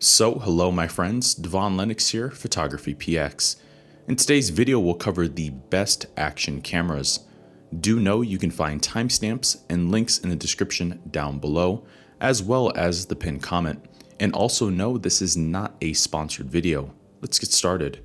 So, hello my friends, Devon Lennox here, Photography PX. In today's video, we'll cover the best action cameras. Do know you can find timestamps and links in the description down below, as well as the pinned comment. And also know this is not a sponsored video. Let's get started.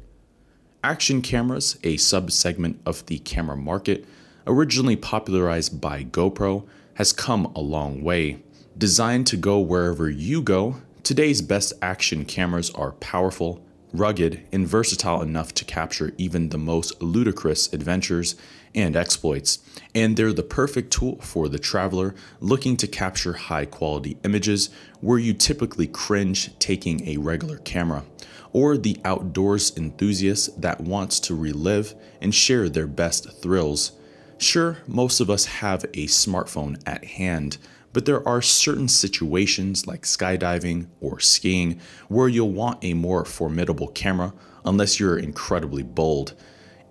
Action cameras, a subsegment of the camera market, originally popularized by GoPro, has come a long way. Designed to go wherever you go, Today's best action cameras are powerful, rugged, and versatile enough to capture even the most ludicrous adventures and exploits, and they're the perfect tool for the traveler looking to capture high quality images where you typically cringe taking a regular camera, or the outdoors enthusiast that wants to relive and share their best thrills. Sure, most of us have a smartphone at hand, but there are certain situations like skydiving or skiing where you'll want a more formidable camera unless you're incredibly bold.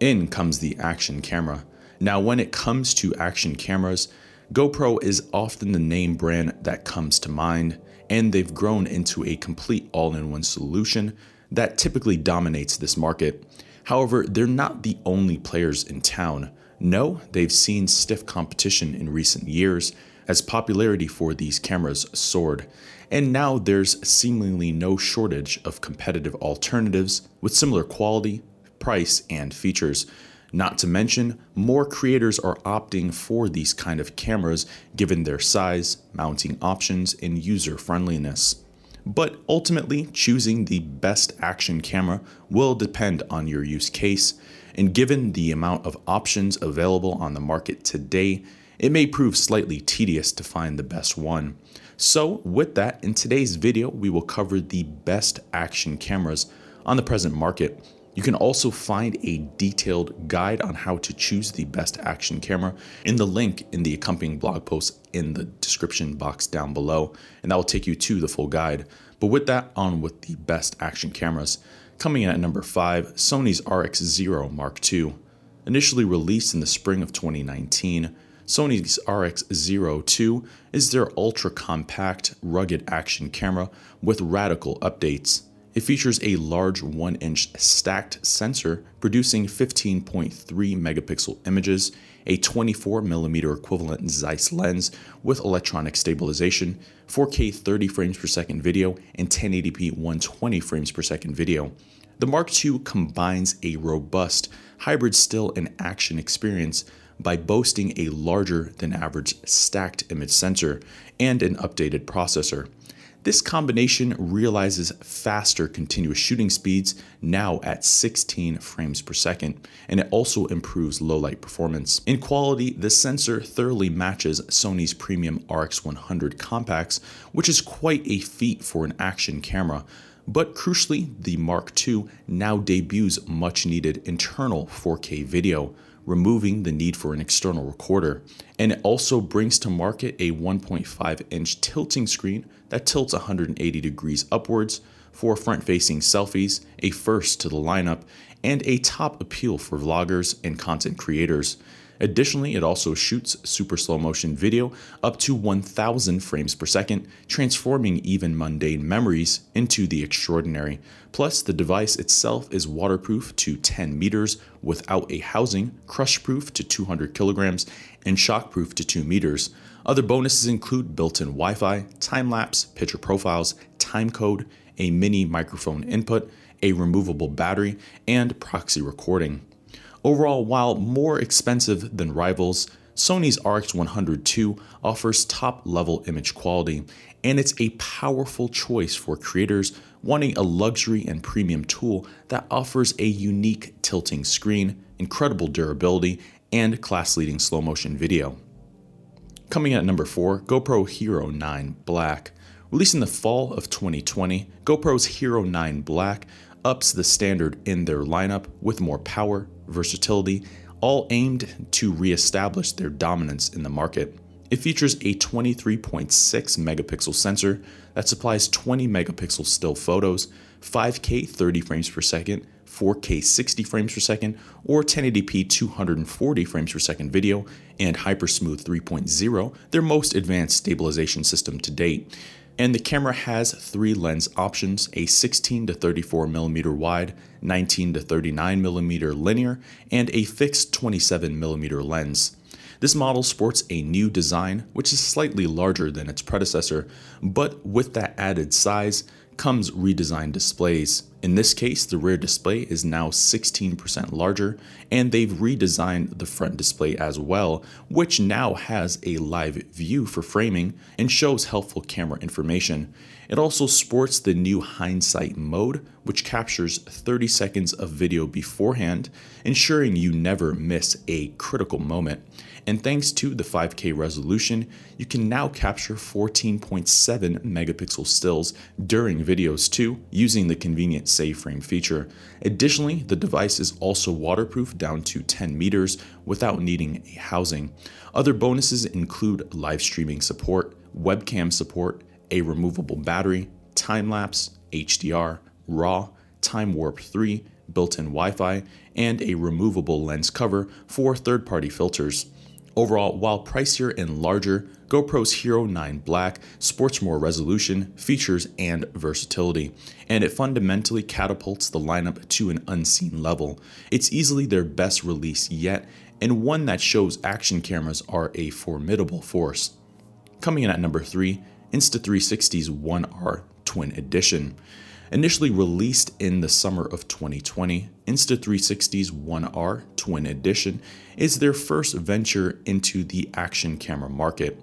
In comes the action camera. Now, when it comes to action cameras, GoPro is often the name brand that comes to mind, and they've grown into a complete all in one solution that typically dominates this market. However, they're not the only players in town. No, they've seen stiff competition in recent years as popularity for these cameras soared, and now there's seemingly no shortage of competitive alternatives with similar quality, price, and features. Not to mention, more creators are opting for these kind of cameras given their size, mounting options, and user friendliness. But ultimately, choosing the best action camera will depend on your use case, and given the amount of options available on the market today, it may prove slightly tedious to find the best one. So, with that, in today's video, we will cover the best action cameras on the present market. You can also find a detailed guide on how to choose the best action camera in the link in the accompanying blog post in the description box down below, and that will take you to the full guide. But with that, on with the best action cameras. Coming in at number 5, Sony's RX0 Mark II. Initially released in the spring of 2019, Sony's RX02 is their ultra compact, rugged action camera with radical updates. It features a large 1 inch stacked sensor producing 15.3 megapixel images, a 24mm equivalent Zeiss lens with electronic stabilization, 4K 30 frames per second video, and 1080p 120 frames per second video. The Mark II combines a robust hybrid still and action experience by boasting a larger than average stacked image sensor and an updated processor. This combination realizes faster continuous shooting speeds, now at 16 frames per second, and it also improves low light performance. In quality, the sensor thoroughly matches Sony's premium RX100 compacts, which is quite a feat for an action camera. But crucially, the Mark II now debuts much needed internal 4K video removing the need for an external recorder. And it also brings to market a 1.5 inch tilting screen that tilts 180 degrees upwards for front facing selfies, a first to the lineup, and a top appeal for vloggers and content creators. Additionally, it also shoots super slow motion video up to 1000 frames per second, transforming even mundane memories into the extraordinary. Plus, the device itself is waterproof to 10 meters without a housing, crush proof to 200 kilograms, and shockproof to 2 meters. Other bonuses include built in Wi Fi, time lapse, picture profiles, time code, a mini microphone input, a removable battery, and proxy recording. Overall, while more expensive than rivals, Sony's RX100 II offers top level image quality, and it's a powerful choice for creators wanting a luxury and premium tool that offers a unique tilting screen, incredible durability, and class leading slow motion video. Coming at number 4, GoPro Hero 9 Black. Released in the fall of 2020, GoPro's Hero 9 Black ups the standard in their lineup with more power, versatility, all aimed to reestablish their dominance in the market. It features a 23.6 megapixel sensor that supplies 20 megapixel still photos, 5K 30 frames per second, 4K 60 frames per second, or 1080p 240 frames per second video, and Hypersmooth 3.0, their most advanced stabilization system to date. And the camera has three lens options a 16 to 34 millimeter wide, 19 to 39 millimeter linear, and a fixed 27 millimeter lens. This model sports a new design, which is slightly larger than its predecessor, but with that added size comes redesigned displays. In this case, the rear display is now 16% larger, and they've redesigned the front display as well, which now has a live view for framing and shows helpful camera information. It also sports the new hindsight mode, which captures 30 seconds of video beforehand, ensuring you never miss a critical moment. And thanks to the 5K resolution, you can now capture 14.7 megapixel stills during videos too, using the convenient save frame feature. Additionally, the device is also waterproof down to 10 meters without needing a housing. Other bonuses include live streaming support, webcam support, a removable battery, time lapse, HDR, RAW, Time Warp 3, built in Wi Fi, and a removable lens cover for third party filters. Overall, while pricier and larger, GoPro's Hero 9 Black sports more resolution, features, and versatility, and it fundamentally catapults the lineup to an unseen level. It's easily their best release yet, and one that shows action cameras are a formidable force. Coming in at number 3, Insta360's 1R Twin Edition. Initially released in the summer of 2020, Insta360's 1R Twin Edition is their first venture into the action camera market.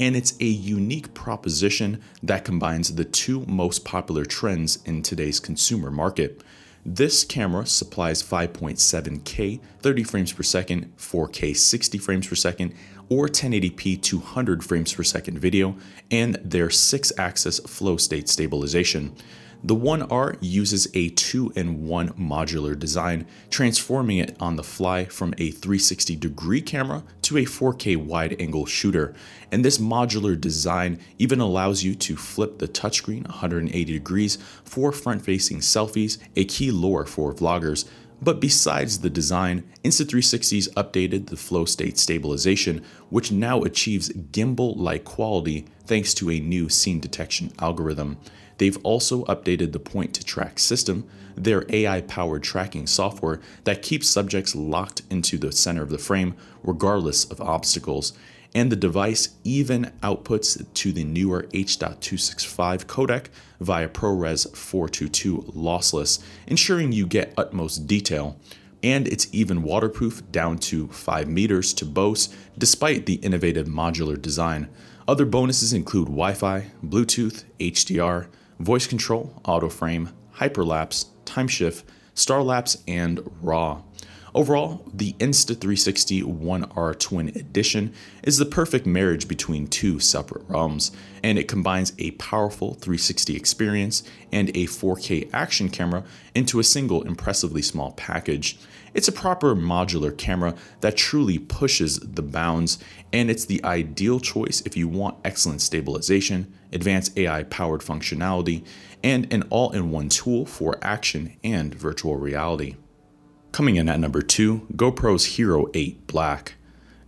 And it's a unique proposition that combines the two most popular trends in today's consumer market. This camera supplies 5.7K 30 frames per second, 4K 60 frames per second, or 1080p 200 frames per second video, and their 6 axis FlowState stabilization. The 1R uses a 2 in 1 modular design, transforming it on the fly from a 360 degree camera to a 4K wide angle shooter. And this modular design even allows you to flip the touchscreen 180 degrees for front facing selfies, a key lure for vloggers. But besides the design, Insta360's updated the FlowState stabilization, which now achieves gimbal like quality thanks to a new scene detection algorithm. They've also updated the point to track system, their AI powered tracking software that keeps subjects locked into the center of the frame regardless of obstacles. And the device even outputs to the newer H.265 codec via ProRes 422 lossless, ensuring you get utmost detail. And it's even waterproof down to 5 meters to boast, despite the innovative modular design. Other bonuses include Wi Fi, Bluetooth, HDR, voice control, auto frame, hyperlapse, time shift, star lapse, and RAW. Overall, the Insta360 1R Twin Edition is the perfect marriage between two separate realms, and it combines a powerful 360 experience and a 4K action camera into a single impressively small package. It's a proper modular camera that truly pushes the bounds, and it's the ideal choice if you want excellent stabilization, advanced AI powered functionality, and an all in one tool for action and virtual reality. Coming in at number 2, GoPro's Hero 8 Black.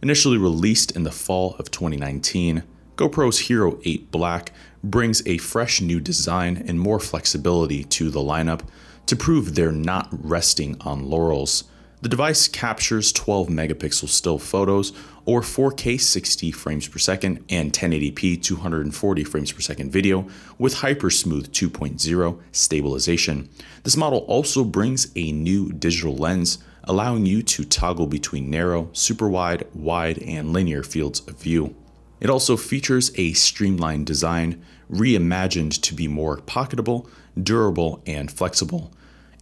Initially released in the fall of 2019, GoPro's Hero 8 Black brings a fresh new design and more flexibility to the lineup to prove they're not resting on laurels. The device captures 12 megapixel still photos or 4K 60 frames per second and 1080p 240 frames per second video with Hypersmooth 2.0 stabilization. This model also brings a new digital lens, allowing you to toggle between narrow, super wide, wide, and linear fields of view. It also features a streamlined design, reimagined to be more pocketable, durable, and flexible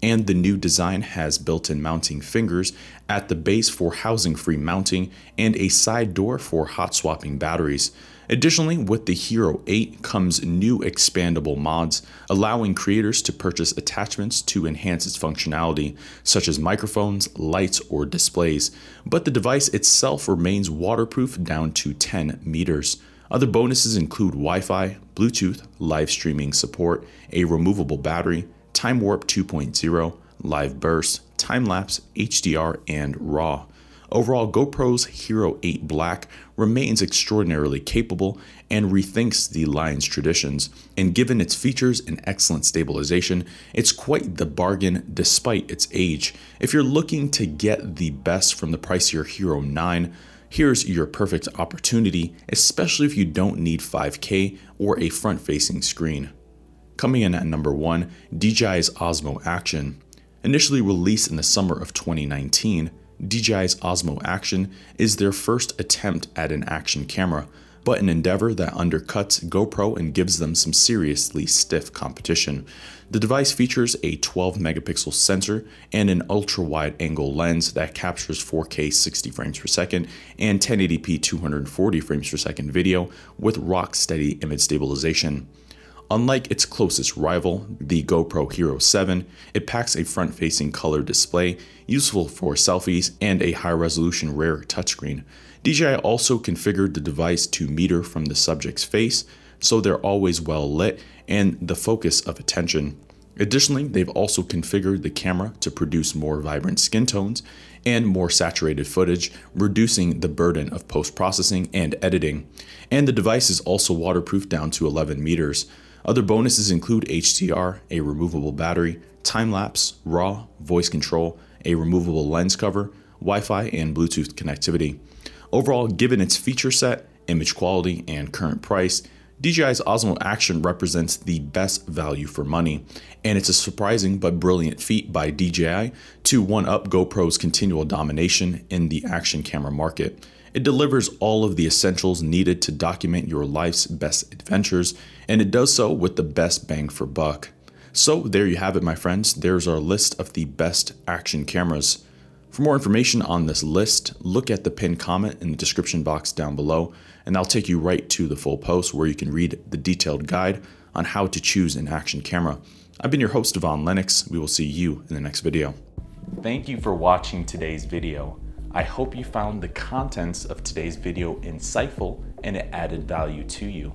and the new design has built-in mounting fingers at the base for housing free mounting and a side door for hot swapping batteries. Additionally, with the Hero 8 comes new expandable mods, allowing creators to purchase attachments to enhance its functionality, such as microphones, lights, or displays. But the device itself remains waterproof down to 10 meters. Other bonuses include Wi Fi, Bluetooth, live streaming support, a removable battery, Time Warp 2.0, Live Burst, Time Lapse, HDR, and RAW. Overall, GoPro's Hero 8 Black remains extraordinarily capable and rethinks the Lion's traditions. And given its features and excellent stabilization, it's quite the bargain despite its age. If you're looking to get the best from the pricier Hero 9, here's your perfect opportunity, especially if you don't need 5K or a front facing screen. Coming in at number 1, DJI's Osmo Action. Initially released in the summer of 2019, DJI's Osmo Action is their first attempt at an action camera, but an endeavor that undercuts GoPro and gives them some seriously stiff competition. The device features a 12 megapixel sensor and an ultra wide angle lens that captures 4K 60 frames per second and 1080p 240 frames per second video with rock steady image stabilization. Unlike its closest rival, the GoPro Hero 7, it packs a front facing color display useful for selfies and a high resolution rear touchscreen. DJI also configured the device to meter from the subject's face, so they're always well lit and the focus of attention. Additionally, they've also configured the camera to produce more vibrant skin tones and more saturated footage, reducing the burden of post processing and editing. And the device is also waterproof down to 11 meters. Other bonuses include HDR, a removable battery, time lapse, RAW, voice control, a removable lens cover, Wi Fi, and Bluetooth connectivity. Overall, given its feature set, image quality, and current price, DJI's Osmo Action represents the best value for money, and it's a surprising but brilliant feat by DJI to one up GoPro's continual domination in the action camera market. It delivers all of the essentials needed to document your life's best adventures, and it does so with the best bang for buck. So, there you have it, my friends. There's our list of the best action cameras. For more information on this list, look at the pinned comment in the description box down below, and I'll take you right to the full post where you can read the detailed guide on how to choose an action camera. I've been your host, Devon Lennox. We will see you in the next video. Thank you for watching today's video. I hope you found the contents of today's video insightful and it added value to you.